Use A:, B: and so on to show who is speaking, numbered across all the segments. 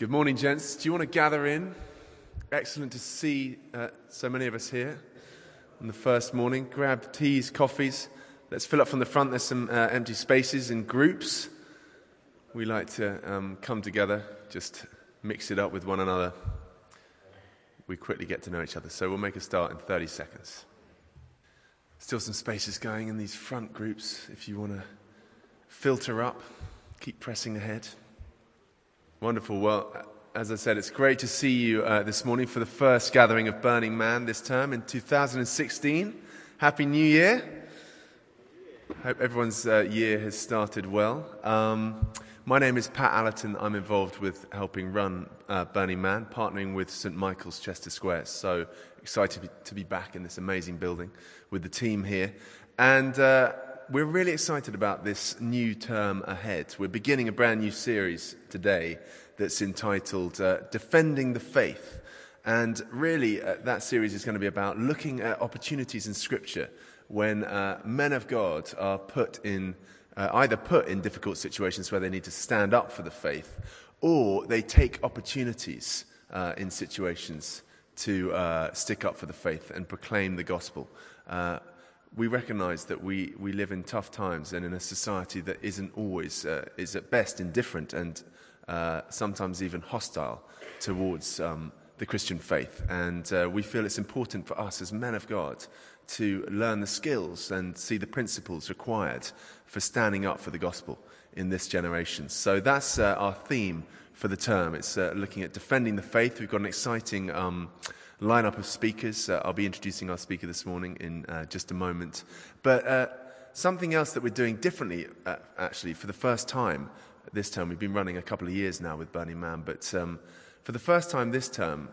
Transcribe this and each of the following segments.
A: Good morning, gents. Do you want to gather in? Excellent to see uh, so many of us here on the first morning. Grab teas, coffees. Let's fill up from the front. There's some uh, empty spaces in groups. We like to um, come together, just mix it up with one another. We quickly get to know each other. So we'll make a start in 30 seconds. Still some spaces going in these front groups if you want to filter up, keep pressing ahead. Wonderful. Well, as I said, it's great to see you uh, this morning for the first gathering of Burning Man this term in 2016. Happy New Year. Hope everyone's uh, year has started well. Um, my name is Pat Allerton. I'm involved with helping run uh, Burning Man, partnering with St Michael's Chester Square. So excited to be, back in this amazing building with the team here. And uh, we're really excited about this new term ahead. We're beginning a brand new series today that's entitled uh, Defending the Faith. And really, uh, that series is going to be about looking at opportunities in Scripture when uh, men of God are put in, uh, either put in difficult situations where they need to stand up for the faith, or they take opportunities uh, in situations to uh, stick up for the faith and proclaim the gospel we recognize that we, we live in tough times and in a society that isn't always, uh, is at best indifferent and uh, sometimes even hostile towards um, the Christian faith. And uh, we feel it's important for us as men of God to learn the skills and see the principles required for standing up for the gospel in this generation. So that's uh, our theme for the term. It's uh, looking at defending the faith. We've got an exciting. Um, lineup of speakers. Uh, I'll be introducing our speaker this morning in uh, just a moment. But uh, something else that we're doing differently, uh, actually, for the first time this term, we've been running a couple of years now with Burning Man, but um, for the first time this term,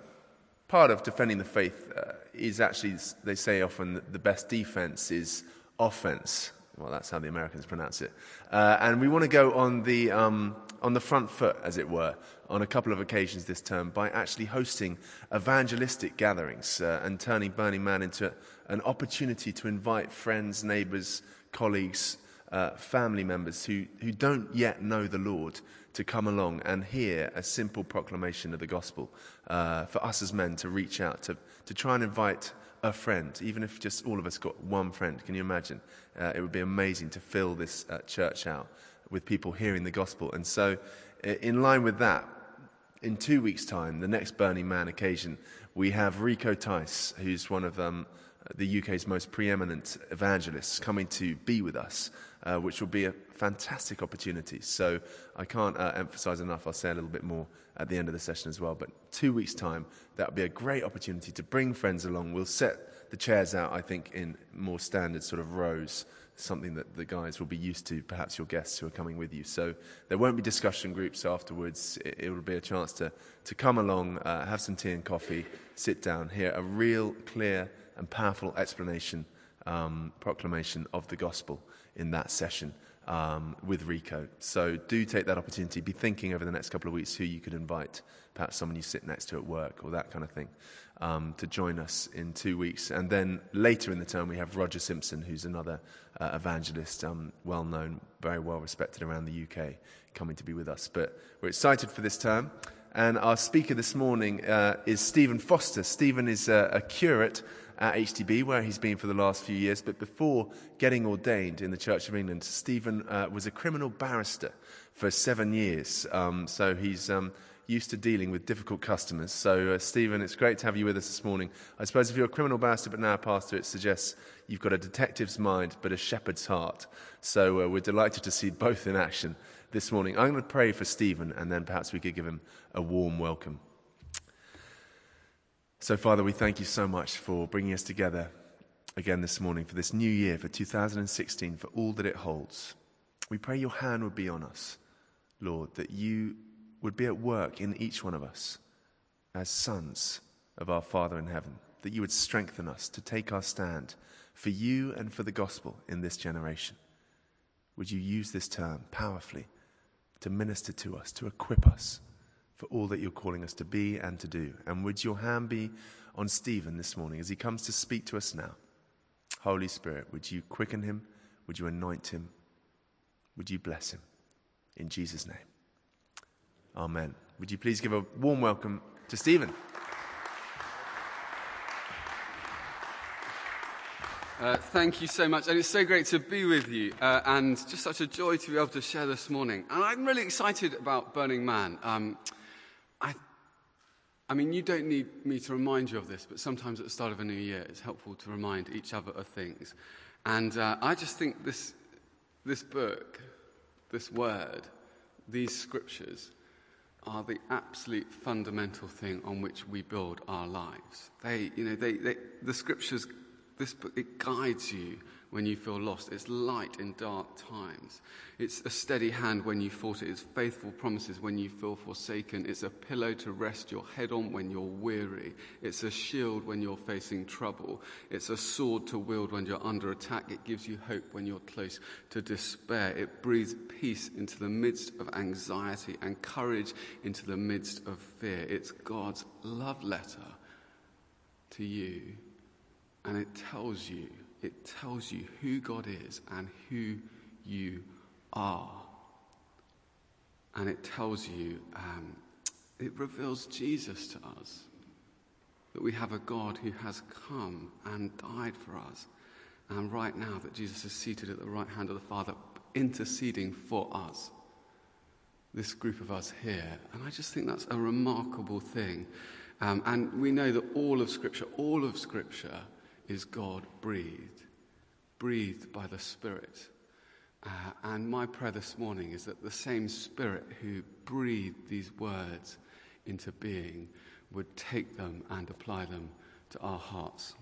A: part of defending the faith uh, is actually, they say often, the best defense is offense. Well, that's how the Americans pronounce it. Uh, and we want to go on the, um, on the front foot, as it were, on a couple of occasions this term by actually hosting evangelistic gatherings uh, and turning Burning Man into an opportunity to invite friends, neighbors, colleagues, uh, family members who, who don't yet know the Lord to come along and hear a simple proclamation of the gospel. Uh, for us as men to reach out, to, to try and invite a friend, even if just all of us got one friend. Can you imagine? Uh, it would be amazing to fill this uh, church out with people hearing the gospel. And so, in line with that, in two weeks' time, the next Burning Man occasion, we have Rico Tice, who's one of um, the UK's most preeminent evangelists, coming to be with us, uh, which will be a fantastic opportunity. So I can't uh, emphasize enough. I'll say a little bit more at the end of the session as well. But two weeks' time, that will be a great opportunity to bring friends along. We'll set the chairs out, I think, in more standard sort of rows something that the guys will be used to, perhaps your guests who are coming with you. So there won't be discussion groups afterwards. It, will be a chance to, to come along, uh, have some tea and coffee, sit down, hear a real clear and powerful explanation, um, proclamation of the gospel in that session. Um, with Rico. So do take that opportunity. Be thinking over the next couple of weeks who you could invite, perhaps someone you sit next to at work or that kind of thing um, to join us in two weeks. And then later in the term, we have Roger Simpson, who's another uh, evangelist, um, well known, very well respected around the UK, coming to be with us. But we're excited for this term. And our speaker this morning uh, is Stephen Foster. Stephen is a, a curate at HTB, where he's been for the last few years. But before getting ordained in the Church of England, Stephen uh, was a criminal barrister for seven years. Um, so he's um, used to dealing with difficult customers. So, uh, Stephen, it's great to have you with us this morning. I suppose if you're a criminal barrister but now a pastor, it suggests you've got a detective's mind but a shepherd's heart. So, uh, we're delighted to see both in action this morning. I'm going to pray for Stephen and then perhaps we could give him a warm welcome. So, Father, we thank you so much for bringing us together again this morning for this new year, for 2016, for all that it holds. We pray your hand would be on us, Lord, that you would be at work in each one of us as sons of our Father in heaven, that you would strengthen us to take our stand for you and for the gospel in this generation. Would you use this term powerfully to minister to us, to equip us for all that you're calling us to be and to do? And would your hand be on Stephen this morning as he comes to speak to us now? Holy Spirit, would you quicken him? Would you anoint him? Would you bless him? In Jesus' name. Amen. Would you please give a warm welcome to Stephen?
B: Uh, thank you so much, and it's so great to be with you, uh, and just such a joy to be able to share this morning. And I'm really excited about Burning Man. Um, I, I mean, you don't need me to remind you of this, but sometimes at the start of a new year, it's helpful to remind each other of things. And uh, I just think this, this book, this word, these scriptures are the absolute fundamental thing on which we build our lives. They, you know, they, they, the scriptures this book, it guides you when you feel lost. It's light in dark times. It's a steady hand when you falter. It's faithful promises when you feel forsaken. It's a pillow to rest your head on when you're weary. It's a shield when you're facing trouble. It's a sword to wield when you're under attack. It gives you hope when you're close to despair. It breathes peace into the midst of anxiety and courage into the midst of fear. It's God's love letter to you and it tells you, it tells you who God is and who you are. And it tells you, um, it reveals Jesus to us. That we have a God who has come and died for us. And right now, that Jesus is seated at the right hand of the Father, interceding for us. This group of us here. And I just think that's a remarkable thing. Um, and we know that all of Scripture, all of Scripture, is God breathed, breathed by the Spirit. Uh, and my prayer this morning is that the same Spirit who breathed these words into being would take them and apply them to our hearts.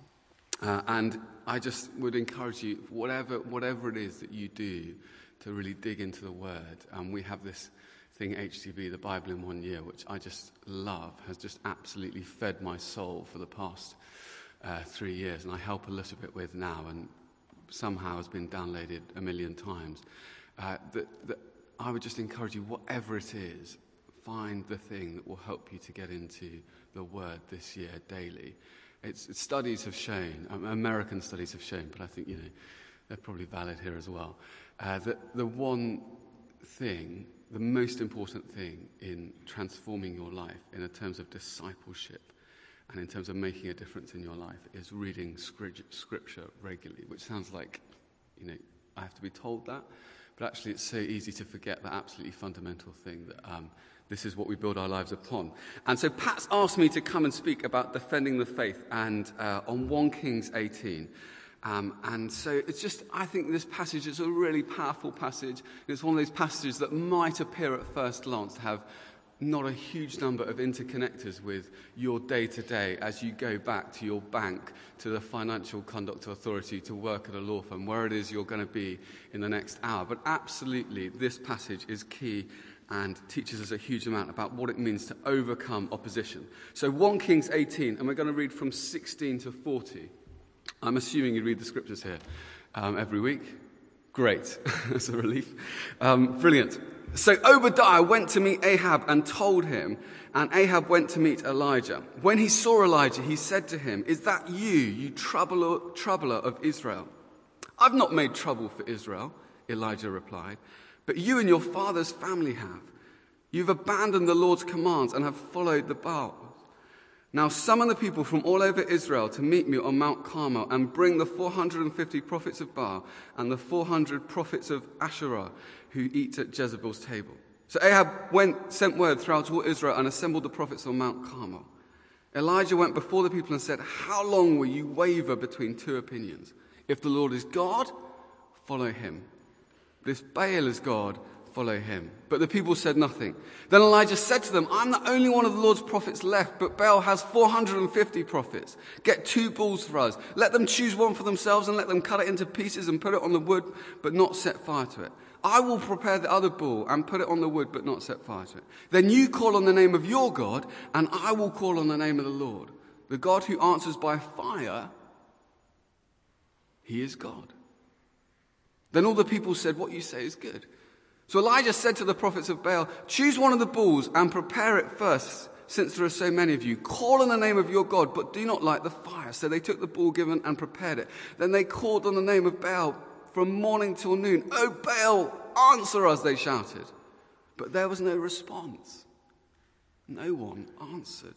B: Uh, and I just would encourage you, whatever, whatever it is that you do, to really dig into the Word. And we have this thing, HTB, the Bible in one year, which I just love, has just absolutely fed my soul for the past uh, three years, and I help a little bit with now, and somehow has been downloaded a million times. Uh, that, that I would just encourage you, whatever it is, find the thing that will help you to get into the Word this year daily. It's, studies have shown, um, American studies have shown, but I think you know they're probably valid here as well. Uh, that the one thing, the most important thing in transforming your life in terms of discipleship and in terms of making a difference in your life is reading scripture regularly, which sounds like, you know, I have to be told that. But actually, it's so easy to forget that absolutely fundamental thing that um, this is what we build our lives upon. And so Pat's asked me to come and speak about defending the faith and uh, on 1 Kings 18. Um, and so it's just, I think this passage is a really powerful passage. It's one of those passages that might appear at first glance to have not a huge number of interconnectors with your day to day as you go back to your bank, to the Financial Conduct Authority, to work at a law firm, where it is you're going to be in the next hour. But absolutely, this passage is key and teaches us a huge amount about what it means to overcome opposition. So, 1 Kings 18, and we're going to read from 16 to 40. I'm assuming you read the scriptures here um, every week. Great. That's a relief. Um, brilliant. So Obadiah went to meet Ahab and told him, and Ahab went to meet Elijah. When he saw Elijah, he said to him, Is that you, you troubler, troubler of Israel? I've not made trouble for Israel, Elijah replied, but you and your father's family have. You've abandoned the Lord's commands and have followed the Baal. Now summon the people from all over Israel to meet me on Mount Carmel and bring the 450 prophets of Baal and the 400 prophets of Asherah who eat at Jezebel's table. So Ahab went, sent word throughout all Israel and assembled the prophets on Mount Carmel. Elijah went before the people and said, How long will you waver between two opinions? If the Lord is God, follow him. This Baal is God, follow him. But the people said nothing. Then Elijah said to them, I'm the only one of the Lord's prophets left, but Baal has 450 prophets. Get two bulls for us. Let them choose one for themselves and let them cut it into pieces and put it on the wood, but not set fire to it. I will prepare the other bull and put it on the wood, but not set fire to it. Then you call on the name of your God, and I will call on the name of the Lord. The God who answers by fire, he is God. Then all the people said, What you say is good. So Elijah said to the prophets of Baal, Choose one of the bulls and prepare it first, since there are so many of you. Call on the name of your God, but do not light the fire. So they took the bull given and prepared it. Then they called on the name of Baal from morning till noon. Oh, Baal, answer us, they shouted. But there was no response. No one answered.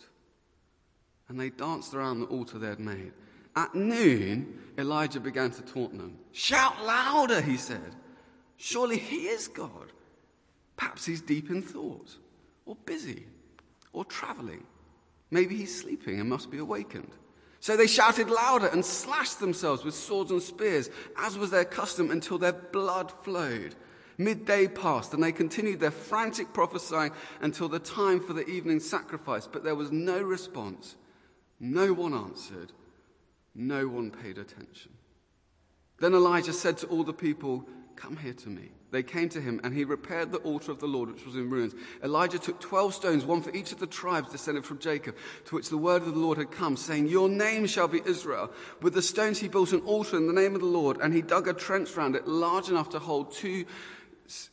B: And they danced around the altar they had made. At noon, Elijah began to taunt them. Shout louder, he said. Surely he is God. Perhaps he's deep in thought, or busy, or traveling. Maybe he's sleeping and must be awakened. So they shouted louder and slashed themselves with swords and spears, as was their custom, until their blood flowed. Midday passed, and they continued their frantic prophesying until the time for the evening sacrifice, but there was no response. No one answered. No one paid attention. Then Elijah said to all the people, Come here to me. They came to him, and he repaired the altar of the Lord, which was in ruins. Elijah took 12 stones, one for each of the tribes descended from Jacob, to which the word of the Lord had come, saying, Your name shall be Israel. With the stones he built an altar in the name of the Lord, and he dug a trench round it large enough to hold two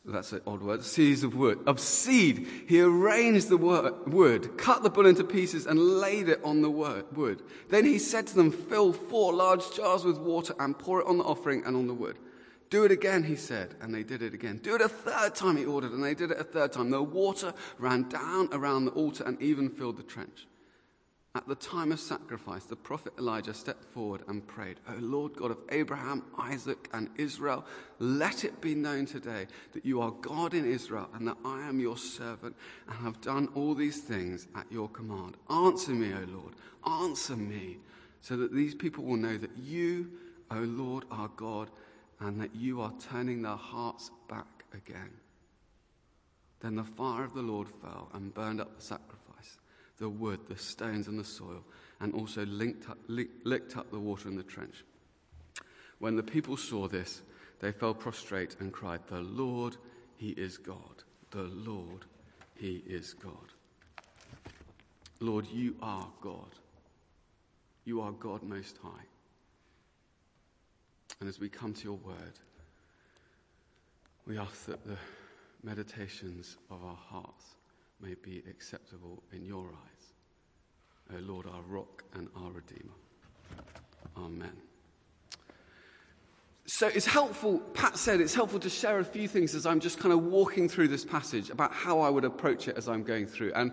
B: that's an odd word, seeds of wood, of seed. He arranged the wood, cut the bull into pieces, and laid it on the wood. Then he said to them, Fill four large jars with water and pour it on the offering and on the wood. Do it again, he said, and they did it again. Do it a third time, he ordered, and they did it a third time. The water ran down around the altar and even filled the trench. At the time of sacrifice, the prophet Elijah stepped forward and prayed, O Lord God of Abraham, Isaac, and Israel, let it be known today that you are God in Israel and that I am your servant and have done all these things at your command. Answer me, O Lord, answer me, so that these people will know that you, O Lord, are God and that you are turning their hearts back again. Then the fire of the Lord fell and burned up the sacrifice the wood, the stones, and the soil, and also up, licked up the water in the trench. When the people saw this, they fell prostrate and cried, The Lord, He is God. The Lord, He is God. Lord, you are God. You are God Most High. And as we come to your word, we ask that the meditations of our hearts may be acceptable in your eyes. O Lord, our rock and our redeemer. Amen. So it's helpful, Pat said, it's helpful to share a few things as I'm just kind of walking through this passage about how I would approach it as I'm going through. And,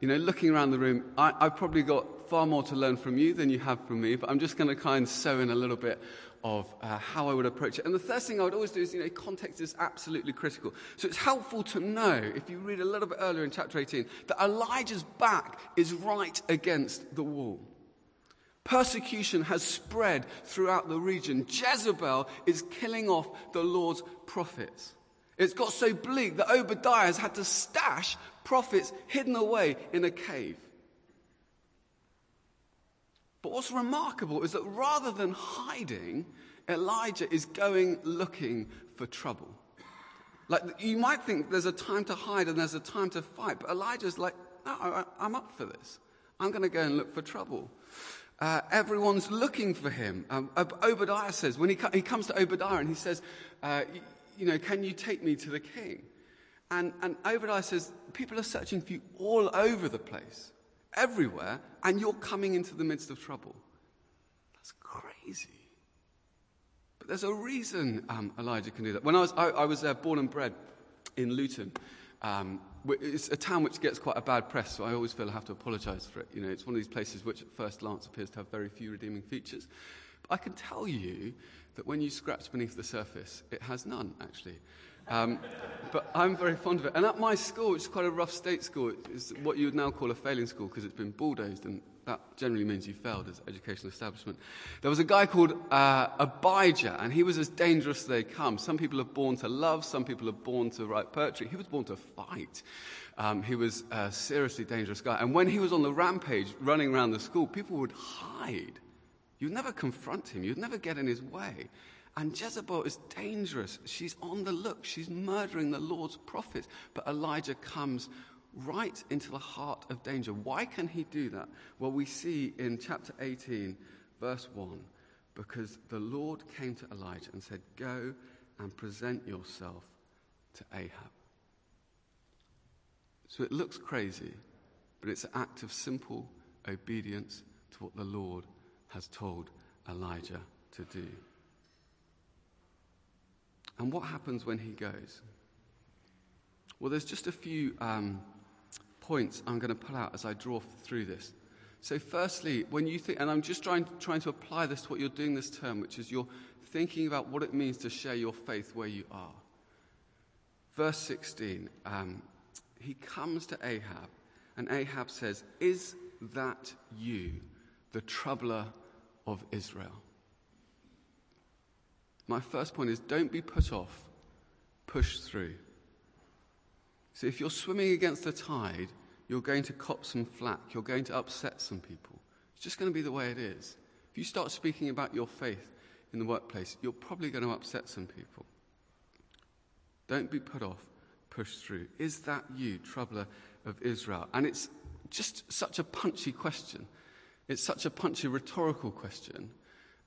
B: you know, looking around the room, I, have probably got far more to learn from you than you have from me, but I'm just going to kind of sew in a little bit of uh, how I would approach it. And the first thing I would always do is, you know, context is absolutely critical. So it's helpful to know, if you read a little bit earlier in chapter 18, that Elijah's back is right against the wall. Persecution has spread throughout the region. Jezebel is killing off the Lord's prophets. It's got so bleak that Obadiah has had to stash prophets hidden away in a cave. But what's remarkable is that rather than hiding, Elijah is going looking for trouble. Like, you might think there's a time to hide and there's a time to fight, but Elijah's like, no, I'm up for this. I'm going to go and look for trouble. Uh, everyone's looking for him. Um, Obadiah says, when he, he comes to Obadiah and he says, uh, you know, can you take me to the king? And, and Obadiah says, people are searching for you all over the place everywhere, and you're coming into the midst of trouble. That's crazy. But there's a reason um, Elijah can do that. When I was, I, I was uh, born and bred in Luton. Um, it's a town which gets quite a bad press, so I always feel I have to apologize for it. You know, it's one of these places which at first glance appears to have very few redeeming features. But I can tell you that when you scratch beneath the surface, it has none, actually. Um, but I'm very fond of it. And at my school, which is quite a rough state school, it's what you would now call a failing school because it's been bulldozed, and that generally means you failed as an educational establishment. There was a guy called uh, Abijah, and he was as dangerous as they come. Some people are born to love, some people are born to write poetry. He was born to fight. Um, he was a seriously dangerous guy. And when he was on the rampage running around the school, people would hide. You'd never confront him, you'd never get in his way. And Jezebel is dangerous. She's on the look. She's murdering the Lord's prophets. But Elijah comes right into the heart of danger. Why can he do that? Well, we see in chapter 18, verse 1, because the Lord came to Elijah and said, Go and present yourself to Ahab. So it looks crazy, but it's an act of simple obedience to what the Lord has told Elijah to do. And what happens when he goes? Well, there's just a few um, points I'm going to pull out as I draw through this. So, firstly, when you think, and I'm just trying, trying to apply this to what you're doing this term, which is you're thinking about what it means to share your faith where you are. Verse 16, um, he comes to Ahab, and Ahab says, Is that you, the troubler of Israel? My first point is don't be put off, push through. So if you're swimming against the tide, you're going to cop some flack. You're going to upset some people. It's just going to be the way it is. If you start speaking about your faith in the workplace, you're probably going to upset some people. Don't be put off, push through. Is that you, troubler of Israel? And it's just such a punchy question. It's such a punchy rhetorical question.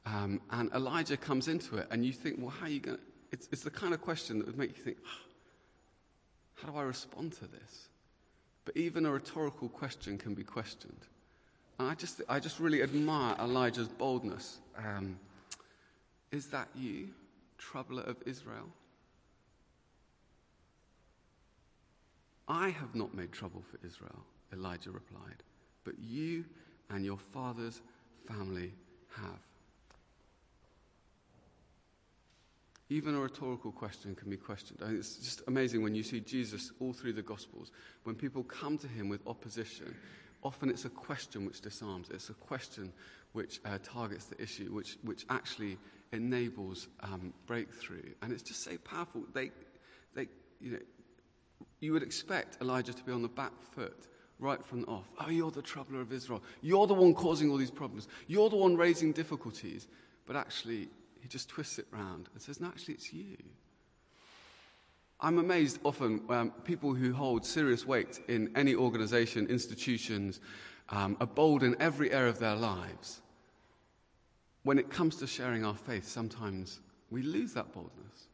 B: Um, and Elijah comes into it, and you think, well, how are you going to? It's, it's the kind of question that would make you think, how do I respond to this? But even a rhetorical question can be questioned. And I just, I just really admire Elijah's boldness. Um, is that you, troubler of Israel? I have not made trouble for Israel, Elijah replied, but you and your father's family have. Even a rhetorical question can be questioned. And it's just amazing when you see Jesus all through the Gospels. When people come to him with opposition, often it's a question which disarms. It's a question which uh, targets the issue, which, which actually enables um, breakthrough. And it's just so powerful. They, they, you know, you would expect Elijah to be on the back foot right from the off. Oh, you're the troubler of Israel. You're the one causing all these problems. You're the one raising difficulties. But actually, he just twists it round and says, No, actually, it's you. I'm amazed often um, people who hold serious weight in any organization, institutions, um, are bold in every area of their lives. When it comes to sharing our faith, sometimes we lose that boldness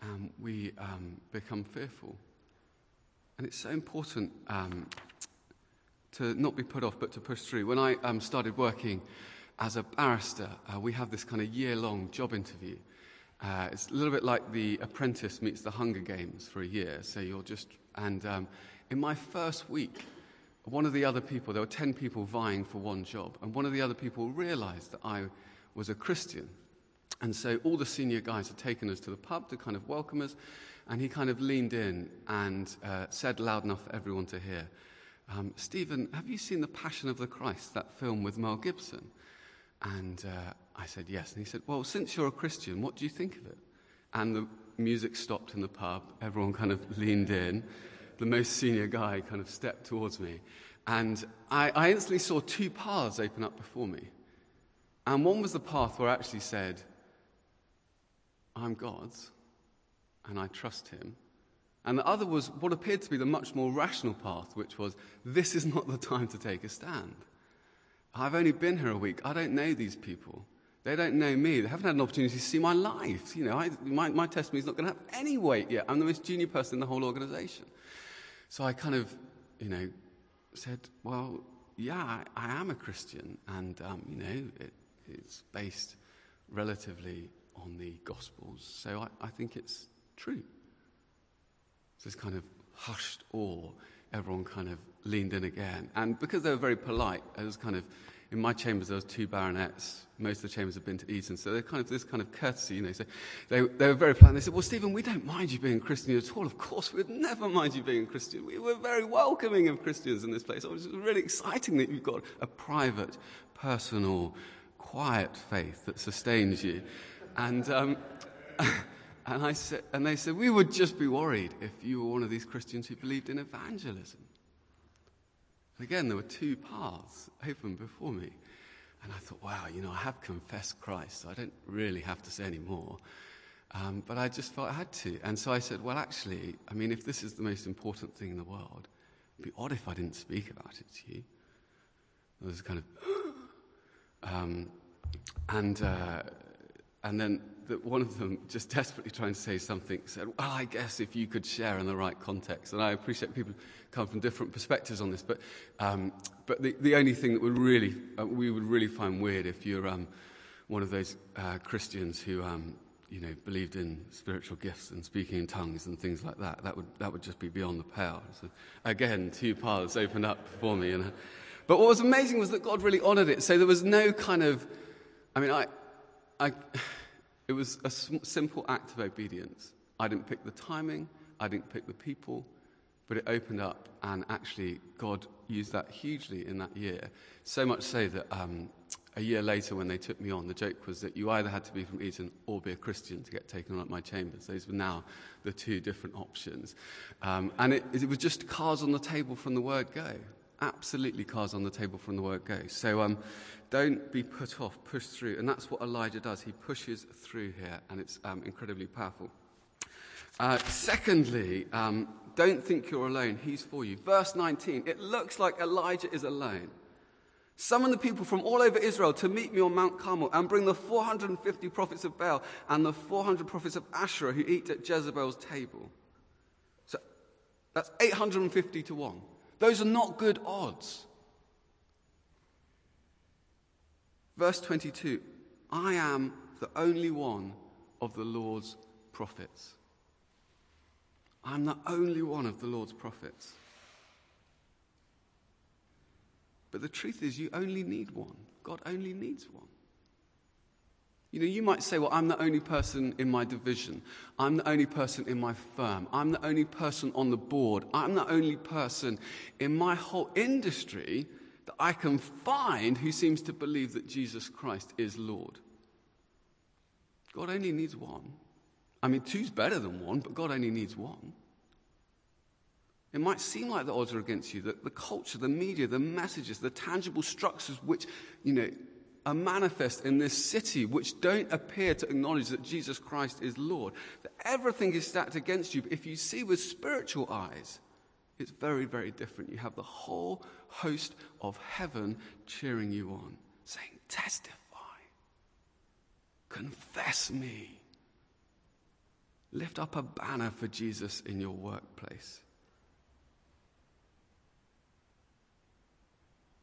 B: and we um, become fearful. And it's so important um, to not be put off, but to push through. When I um, started working as a barrister, uh, we have this kind of year long job interview. Uh, it's a little bit like the apprentice meets the Hunger Games for a year. So you're just, and um, in my first week, one of the other people, there were 10 people vying for one job, and one of the other people realized that I was a Christian. And so all the senior guys had taken us to the pub to kind of welcome us, and he kind of leaned in and uh, said loud enough for everyone to hear, um, Stephen, have you seen The Passion of the Christ, that film with Mel Gibson? And uh, I said, Yes. And he said, Well, since you're a Christian, what do you think of it? And the music stopped in the pub. Everyone kind of leaned in. The most senior guy kind of stepped towards me. And I, I instantly saw two paths open up before me. And one was the path where I actually said, I'm God's, and I trust him. And the other was what appeared to be the much more rational path, which was, This is not the time to take a stand. I've only been here a week. I don't know these people. They don't know me. They haven't had an opportunity to see my life. You know, I, my, my testimony is not going to have any weight yet. I'm the most junior person in the whole organization. So I kind of, you know, said, well, yeah, I, I am a Christian. And, um, you know, it, it's based relatively on the Gospels. So I, I think it's true. So this kind of hushed awe everyone kind of leaned in again. And because they were very polite, it was kind of, in my chambers, there was two baronets. Most of the chambers have been to Eton. So they're kind of this kind of courtesy, you know. So they, they were very polite. They said, well, Stephen, we don't mind you being Christian at all. Of course, we'd never mind you being Christian. We were very welcoming of Christians in this place. It was really exciting that you've got a private, personal, quiet faith that sustains you. And, um, And, I said, and they said, We would just be worried if you were one of these Christians who believed in evangelism. And again, there were two paths open before me. And I thought, wow, you know, I have confessed Christ, so I don't really have to say any more. Um, but I just felt I had to. And so I said, well, actually, I mean, if this is the most important thing in the world, it'd be odd if I didn't speak about it to you. There was kind of, um, and, uh, and then that one of them, just desperately trying to say something, said, Well, I guess if you could share in the right context. And I appreciate people come from different perspectives on this, but, um, but the, the only thing that would really, uh, we would really find weird if you're um, one of those uh, Christians who, um, you know, believed in spiritual gifts and speaking in tongues and things like that. That would, that would just be beyond the pale. So, again, two paths opened up for me. And, but what was amazing was that God really honored it. So there was no kind of, I mean, I, I, it was a simple act of obedience. I didn't pick the timing, I didn't pick the people, but it opened up, and actually, God used that hugely in that year. So much so that um, a year later, when they took me on, the joke was that you either had to be from Eton or be a Christian to get taken on at my chambers. Those were now the two different options. Um, and it, it, was just cards on the table from the word go. Absolutely cards on the table from the word go. So um, don't be put off, push through. And that's what Elijah does. He pushes through here, and it's um, incredibly powerful. Uh, secondly, um, don't think you're alone. He's for you. Verse 19, it looks like Elijah is alone. Summon the people from all over Israel to meet me on Mount Carmel and bring the 450 prophets of Baal and the 400 prophets of Asherah who eat at Jezebel's table. So that's 850 to 1. Those are not good odds. Verse 22 I am the only one of the Lord's prophets. I'm the only one of the Lord's prophets. But the truth is, you only need one. God only needs one. You know, you might say, well, I'm the only person in my division. I'm the only person in my firm. I'm the only person on the board. I'm the only person in my whole industry that I can find who seems to believe that Jesus Christ is Lord. God only needs one. I mean, two's better than one, but God only needs one. It might seem like the odds are against you, that the culture, the media, the messages, the tangible structures which, you know, are manifest in this city, which don't appear to acknowledge that Jesus Christ is Lord, that everything is stacked against you. But if you see with spiritual eyes, it's very, very different. You have the whole host of heaven cheering you on, saying, Testify, confess me, lift up a banner for Jesus in your workplace.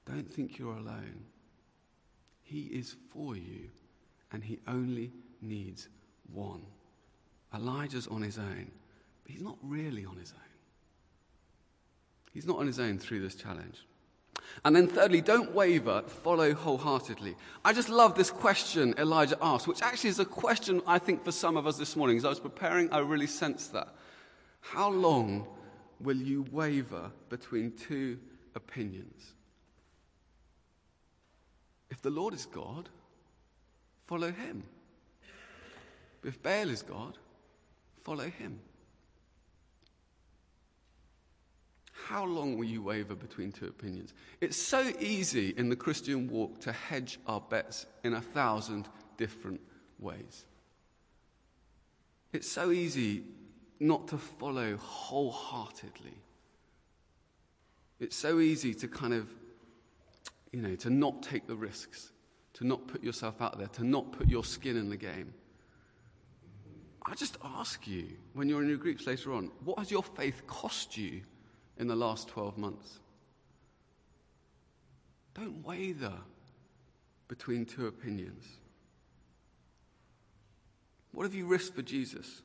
B: Don't think you're alone. He is for you, and he only needs one. Elijah's on his own, but he's not really on his own. He's not on his own through this challenge. And then, thirdly, don't waver, follow wholeheartedly. I just love this question Elijah asked, which actually is a question I think for some of us this morning. As I was preparing, I really sensed that. How long will you waver between two opinions? If the Lord is God, follow him. If Baal is God, follow him. How long will you waver between two opinions? It's so easy in the Christian walk to hedge our bets in a thousand different ways. It's so easy not to follow wholeheartedly. It's so easy to kind of you know, to not take the risks, to not put yourself out there, to not put your skin in the game. I just ask you, when you're in your groups later on, what has your faith cost you in the last 12 months? Don't waver between two opinions. What have you risked for Jesus?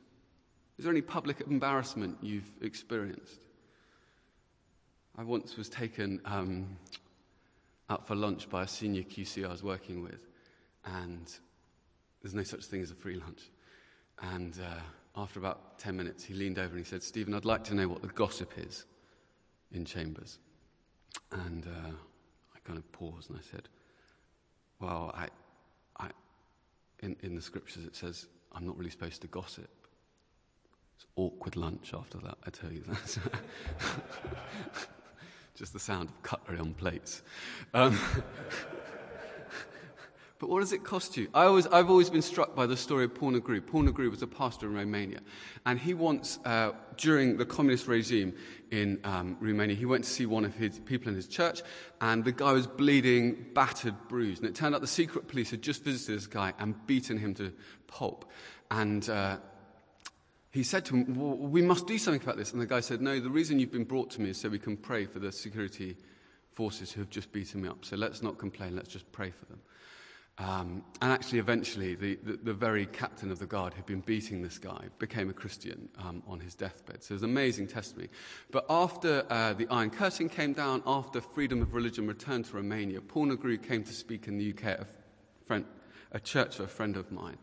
B: Is there any public embarrassment you've experienced? I once was taken um, out for lunch by a senior QC I was working with, and there's no such thing as a free lunch. And uh, after about 10 minutes, he leaned over and he said, Stephen, I'd like to know what the gossip is in Chambers. And uh, I kind of paused and I said, Well, I, I, in, in the scriptures it says, I'm not really supposed to gossip. It's awkward lunch after that, I tell you that. just the sound of cutlery on plates. Um, but what does it cost you? I always, I've always been struck by the story of. Paul Negru was a pastor in Romania. And he once, uh, during the communist regime in um, Romania, he went to see one of his people in his church, and the guy was bleeding, battered, bruised. And it turned out the secret police had just visited this guy and beaten him to pulp. And uh, he said to him, well, We must do something about this. And the guy said, No, the reason you've been brought to me is so we can pray for the security forces who have just beaten me up. So let's not complain, let's just pray for them. Um, and actually, eventually, the, the, the, very captain of the guard who'd been beating this guy became a Christian um, on his deathbed. So it was amazing testimony. But after uh, the Iron Curtain came down, after freedom of religion returned to Romania, Paul Negru came to speak in the UK at a, friend, a church of a friend of mine.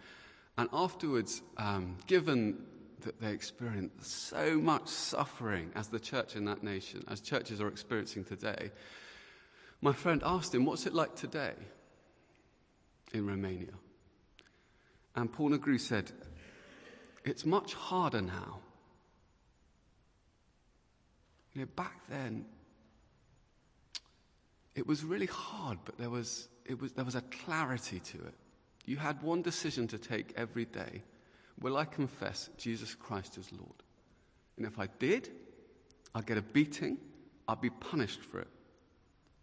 B: And afterwards, um, given that they experienced so much suffering as the church in that nation, as churches are experiencing today, my friend asked him, What's it like today? in Romania. And Paul Negru said, It's much harder now. You know, back then, it was really hard, but there was, it was, there was a clarity to it. You had one decision to take every day. Will I confess Jesus Christ as Lord? And if I did, I'd get a beating, I'd be punished for it.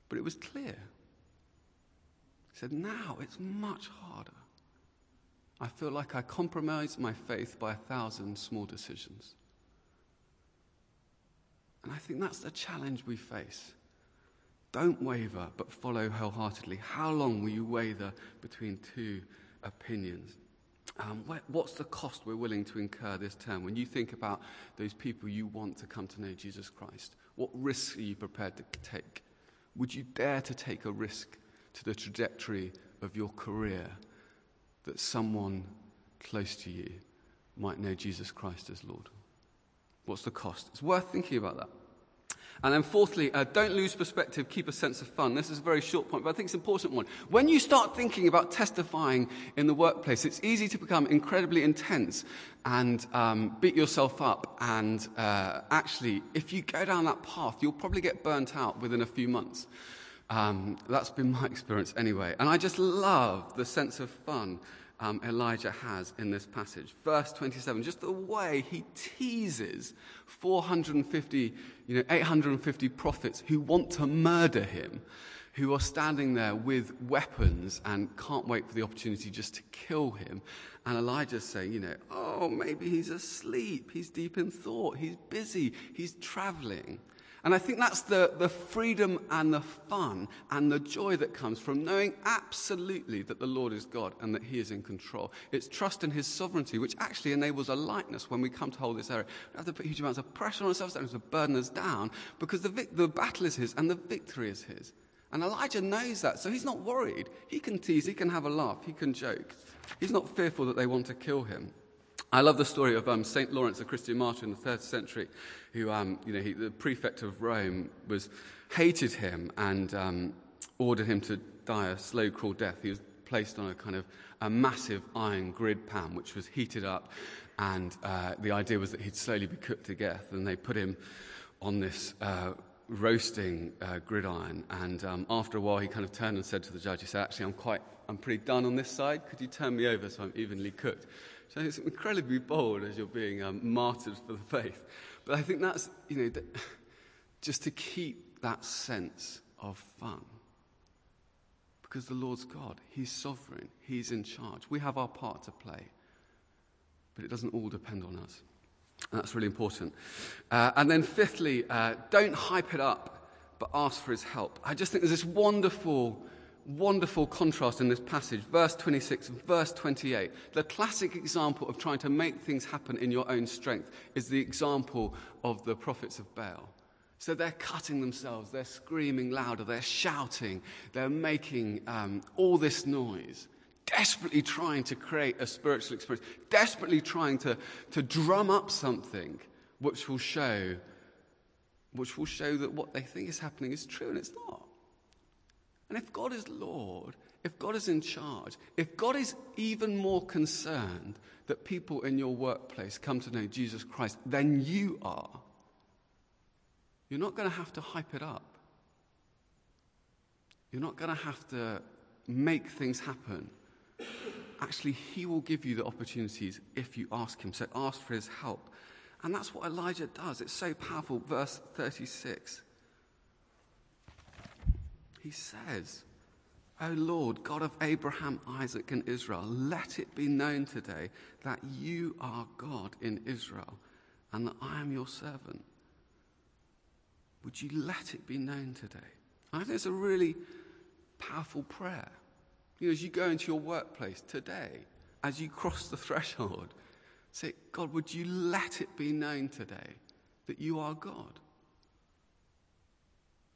B: But it was clear. He said, Now it's much harder. I feel like I compromise my faith by a thousand small decisions. And I think that's the challenge we face. Don't waver, but follow wholeheartedly. How long will you waver between two opinions? Um, what's the cost we're willing to incur this term? When you think about those people you want to come to know Jesus Christ, what risks are you prepared to take? Would you dare to take a risk to the trajectory of your career that someone close to you might know Jesus Christ as Lord? What's the cost? It's worth thinking about that. And then, fourthly, uh, don't lose perspective, keep a sense of fun. This is a very short point, but I think it's an important one. When you start thinking about testifying in the workplace, it's easy to become incredibly intense and um, beat yourself up. And uh, actually, if you go down that path, you'll probably get burnt out within a few months. Um, that's been my experience anyway. And I just love the sense of fun um, Elijah has in this passage. Verse 27, just the way he teases 450, you know, 850 prophets who want to murder him, who are standing there with weapons and can't wait for the opportunity just to kill him. And Elijah's saying, you know, oh, maybe he's asleep, he's deep in thought, he's busy, he's traveling. And I think that's the, the freedom and the fun and the joy that comes from knowing absolutely that the Lord is God and that He is in control. It's trust in His sovereignty, which actually enables a lightness when we come to hold this area. We don't have to put huge amounts of pressure on ourselves, to burden us down, because the, the battle is His and the victory is His. And Elijah knows that, so he's not worried. He can tease, he can have a laugh, he can joke. He's not fearful that they want to kill him. I love the story of um, St. Lawrence, a Christian martyr in the third century, who, um, you know, he, the prefect of Rome, was hated him and um, ordered him to die a slow, cruel death. He was placed on a kind of a massive iron grid pan, which was heated up, and uh, the idea was that he'd slowly be cooked to death. And they put him on this uh, roasting uh, gridiron, and um, after a while, he kind of turned and said to the judge, "He said, actually, I'm quite, I'm pretty done on this side. Could you turn me over so I'm evenly cooked?" So it's incredibly bold as you're being um, martyred for the faith. But I think that's, you know, that, just to keep that sense of fun. Because the Lord's God, He's sovereign, He's in charge. We have our part to play. But it doesn't all depend on us. And that's really important. Uh, and then, fifthly, uh, don't hype it up, but ask for His help. I just think there's this wonderful wonderful contrast in this passage, verse 26, verse 28. The classic example of trying to make things happen in your own strength is the example of the prophets of Baal. So they're cutting themselves, they're screaming louder, they're shouting, they're making um, all this noise, desperately trying to create a spiritual experience, desperately trying to, to drum up something which will show which will show that what they think is happening is true and it's not. And if God is Lord, if God is in charge, if God is even more concerned that people in your workplace come to know Jesus Christ than you are, you're not going to have to hype it up. You're not going to have to make things happen. Actually, He will give you the opportunities if you ask Him. So ask for His help. And that's what Elijah does. It's so powerful. Verse 36. He says, O Lord, God of Abraham, Isaac, and Israel, let it be known today that you are God in Israel and that I am your servant. Would you let it be known today? I think it's a really powerful prayer. You know, as you go into your workplace today, as you cross the threshold, say, God, would you let it be known today that you are God?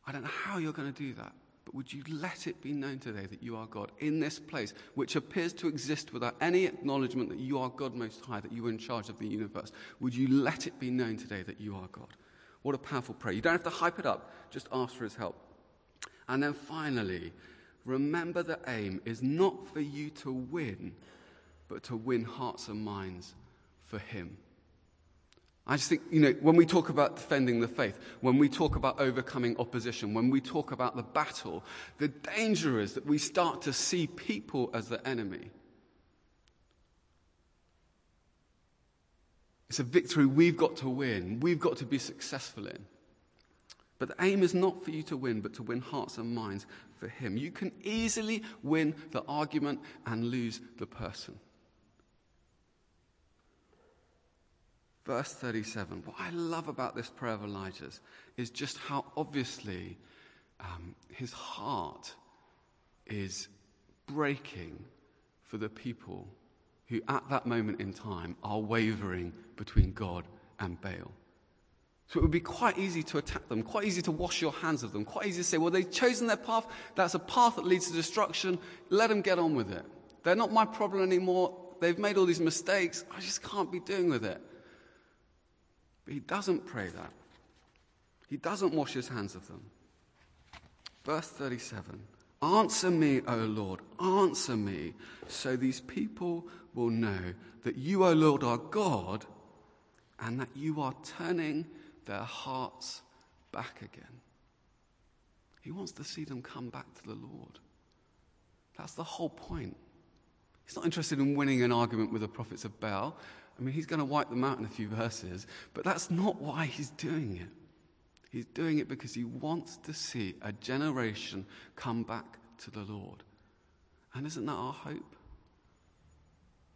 B: I don't know how you're going to do that, but would you let it be known today that you are God in this place, which appears to exist without any acknowledgement that you are God Most High, that you are in charge of the universe? Would you let it be known today that you are God? What a powerful prayer. You don't have to hype it up, just ask for his help. And then finally, remember the aim is not for you to win, but to win hearts and minds for him. I just think, you know, when we talk about defending the faith, when we talk about overcoming opposition, when we talk about the battle, the danger is that we start to see people as the enemy. It's a victory we've got to win, we've got to be successful in. But the aim is not for you to win, but to win hearts and minds for Him. You can easily win the argument and lose the person. Verse 37. What I love about this prayer of Elijah's is just how obviously um, his heart is breaking for the people who, at that moment in time, are wavering between God and Baal. So it would be quite easy to attack them, quite easy to wash your hands of them, quite easy to say, well, they've chosen their path. That's a path that leads to destruction. Let them get on with it. They're not my problem anymore. They've made all these mistakes. I just can't be doing with it. But he doesn't pray that. He doesn't wash his hands of them. Verse 37 Answer me, O Lord, answer me, so these people will know that you, O Lord, are God and that you are turning their hearts back again. He wants to see them come back to the Lord. That's the whole point. He's not interested in winning an argument with the prophets of Baal. I mean, he's going to wipe them out in a few verses, but that's not why he's doing it. He's doing it because he wants to see a generation come back to the Lord. And isn't that our hope?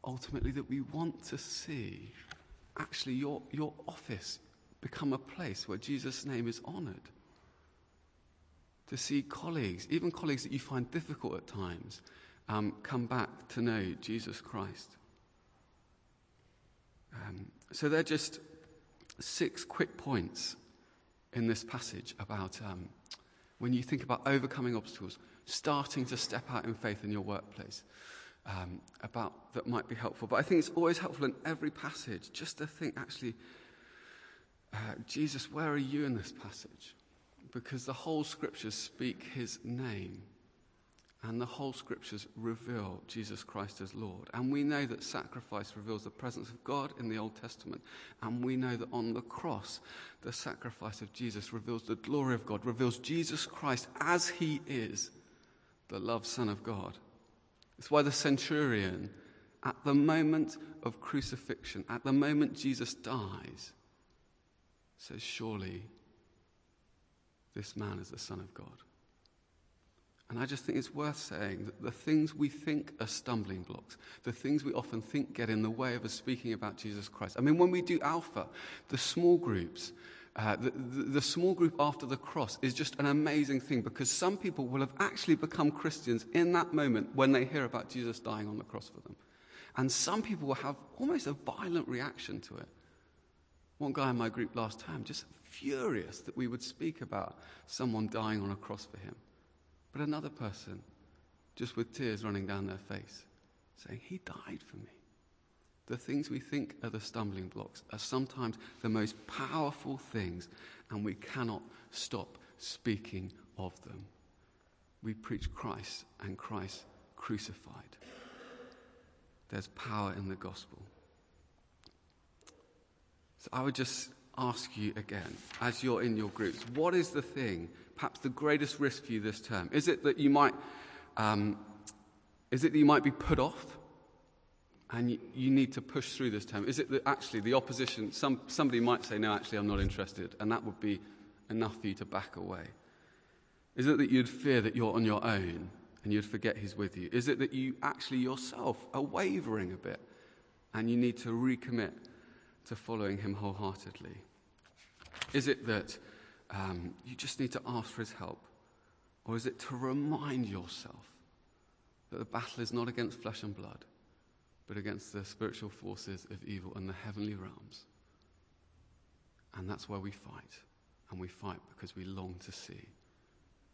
B: Ultimately, that we want to see actually your, your office become a place where Jesus' name is honored. To see colleagues, even colleagues that you find difficult at times, um, come back to know Jesus Christ. Um, so they're just six quick points in this passage about um, when you think about overcoming obstacles, starting to step out in faith in your workplace. Um, about that might be helpful. But I think it's always helpful in every passage just to think, actually, uh, Jesus, where are you in this passage? Because the whole scriptures speak his name. And the whole scriptures reveal Jesus Christ as Lord. And we know that sacrifice reveals the presence of God in the Old Testament. And we know that on the cross, the sacrifice of Jesus reveals the glory of God, reveals Jesus Christ as he is, the loved Son of God. It's why the centurion, at the moment of crucifixion, at the moment Jesus dies, says, Surely this man is the Son of God. And I just think it's worth saying that the things we think are stumbling blocks, the things we often think get in the way of us speaking about Jesus Christ. I mean, when we do Alpha, the small groups, uh, the, the, the, small group after the cross is just an amazing thing because some people will have actually become Christians in that moment when they hear about Jesus dying on the cross for them. And some people will have almost a violent reaction to it. One guy in my group last time just furious that we would speak about someone dying on a cross for him. But another person, just with tears running down their face, saying, He died for me. The things we think are the stumbling blocks are sometimes the most powerful things, and we cannot stop speaking of them. We preach Christ and Christ crucified. There's power in the gospel. So I would just ask you again, as you're in your groups, what is the thing perhaps the greatest risk for you this term? Is it that you might, um, is it that you might be put off and you, you, need to push through this term? Is it that actually the opposition, some, somebody might say, no, actually, I'm not interested, and that would be enough for you to back away? Is it that you'd fear that you're on your own and you'd forget he's with you? Is it that you actually yourself are wavering a bit and you need to recommit to following him wholeheartedly? Is it that um, you just need to ask for his help? Or is it to remind yourself that the battle is not against flesh and blood, but against the spiritual forces of evil in the heavenly realms. And that's where we fight. And we fight because we long to see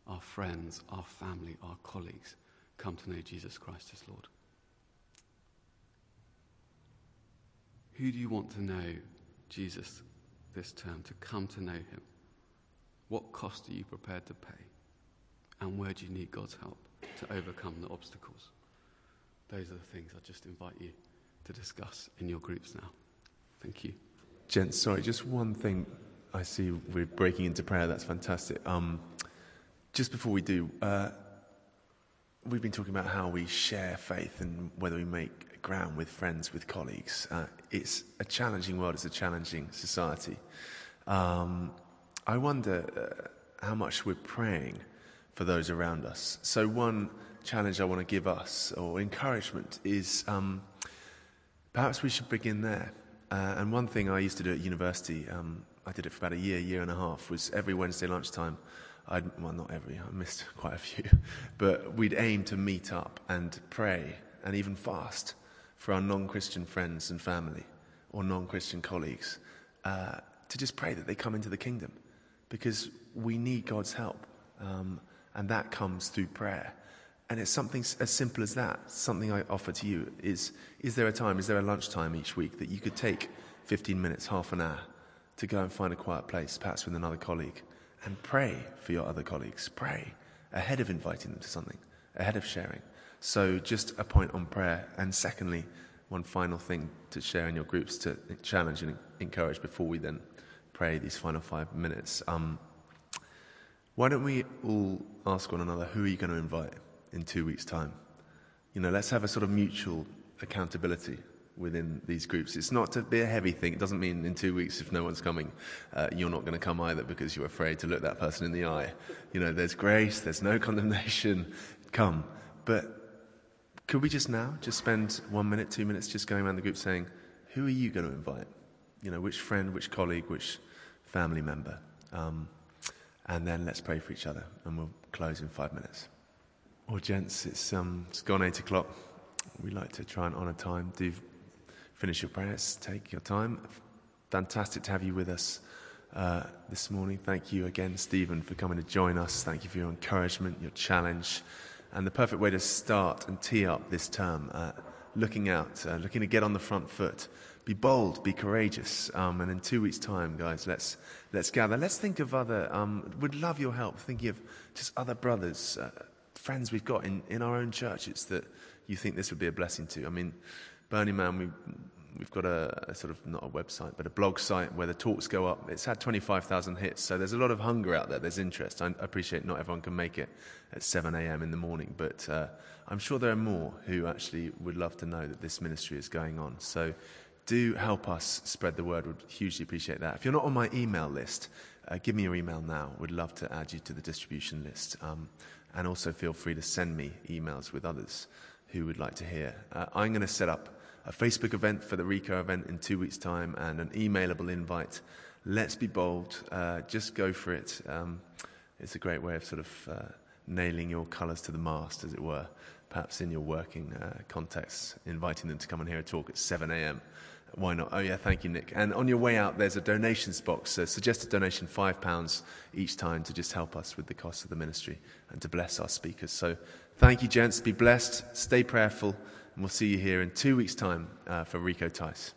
B: our friends, our family, our colleagues come to know Jesus Christ as Lord. Who do you want to know Jesus this term, to come to know him? What cost are you prepared to pay? And where do you need God's help to overcome the obstacles? Those are the things I just invite you to discuss in your groups now. Thank you.
A: Gents, sorry, just one thing. I see we're breaking into prayer. That's fantastic. Um, just before we do, uh, we've been talking about how we share faith and whether we make ground with friends, with colleagues. Uh, it's a challenging world, it's a challenging society. Um, I wonder uh, how much we're praying for those around us. So, one challenge I want to give us, or encouragement, is um, perhaps we should begin there. Uh, and one thing I used to do at university, um, I did it for about a year, year and a half, was every Wednesday lunchtime, I'd, well, not every, I missed quite a few, but we'd aim to meet up and pray and even fast for our non Christian friends and family or non Christian colleagues uh, to just pray that they come into the kingdom because we need God's help. Um, and that comes through prayer. And it's something as simple as that. Something I offer to you is is there a time, is there a lunchtime each week that you could take 15 minutes, half an hour to go and find a quiet place, perhaps with another colleague, and pray for your other colleagues? Pray ahead of inviting them to something, ahead of sharing. So, just a point on prayer. And secondly, one final thing to share in your groups to challenge and encourage before we then pray these final five minutes. Um, why don't we all ask one another, who are you going to invite in two weeks' time? You know, let's have a sort of mutual accountability within these groups. It's not to be a heavy thing. It doesn't mean in two weeks, if no one's coming, uh, you're not going to come either because you're afraid to look that person in the eye. You know, there's grace, there's no condemnation. Come. But could we just now just spend one minute, two minutes just going around the group saying, who are you going to invite? You know, which friend, which colleague, which family member? Um, and then let's pray for each other, and we'll close in five minutes. Well, gents, it's, um, it's gone eight o'clock. We like to try and honour time. Do finish your prayers, take your time. Fantastic to have you with us uh, this morning. Thank you again, Stephen, for coming to join us. Thank you for your encouragement, your challenge, and the perfect way to start and tee up this term. Uh, looking out, uh, looking to get on the front foot be bold, be courageous. Um, and in two weeks' time, guys, let's, let's gather. Let's think of other, um, would love your help thinking of just other brothers, uh, friends we've got in, in our own churches that you think this would be a blessing to. I mean, Burning Man, we, we've got a, a, sort of, not a website, but a blog site where the talks go up. It's had 25,000 hits, so there's a lot of hunger out there. There's interest. I appreciate not everyone can make it at 7 a.m. in the morning, but uh, I'm sure there are more who actually would love to know that this ministry is going on. So do help us spread the word. Would hugely appreciate that. If you're not on my email list, uh, give me your email now. Would love to add you to the distribution list. Um, and also feel free to send me emails with others who would like to hear. Uh, I'm going to set up a Facebook event for the Rico event in two weeks' time and an emailable invite. Let's be bold. Uh, just go for it. Um, it's a great way of sort of uh, nailing your colours to the mast, as it were. Perhaps in your working uh, context, inviting them to come and hear a talk at 7 a.m. Why not? Oh, yeah, thank you, Nick. And on your way out, there's a donations box. A suggested donation, £5 each time to just help us with the cost of the ministry and to bless our speakers. So thank you, gents. Be blessed, stay prayerful, and we'll see you here in two weeks' time uh, for Rico Tice.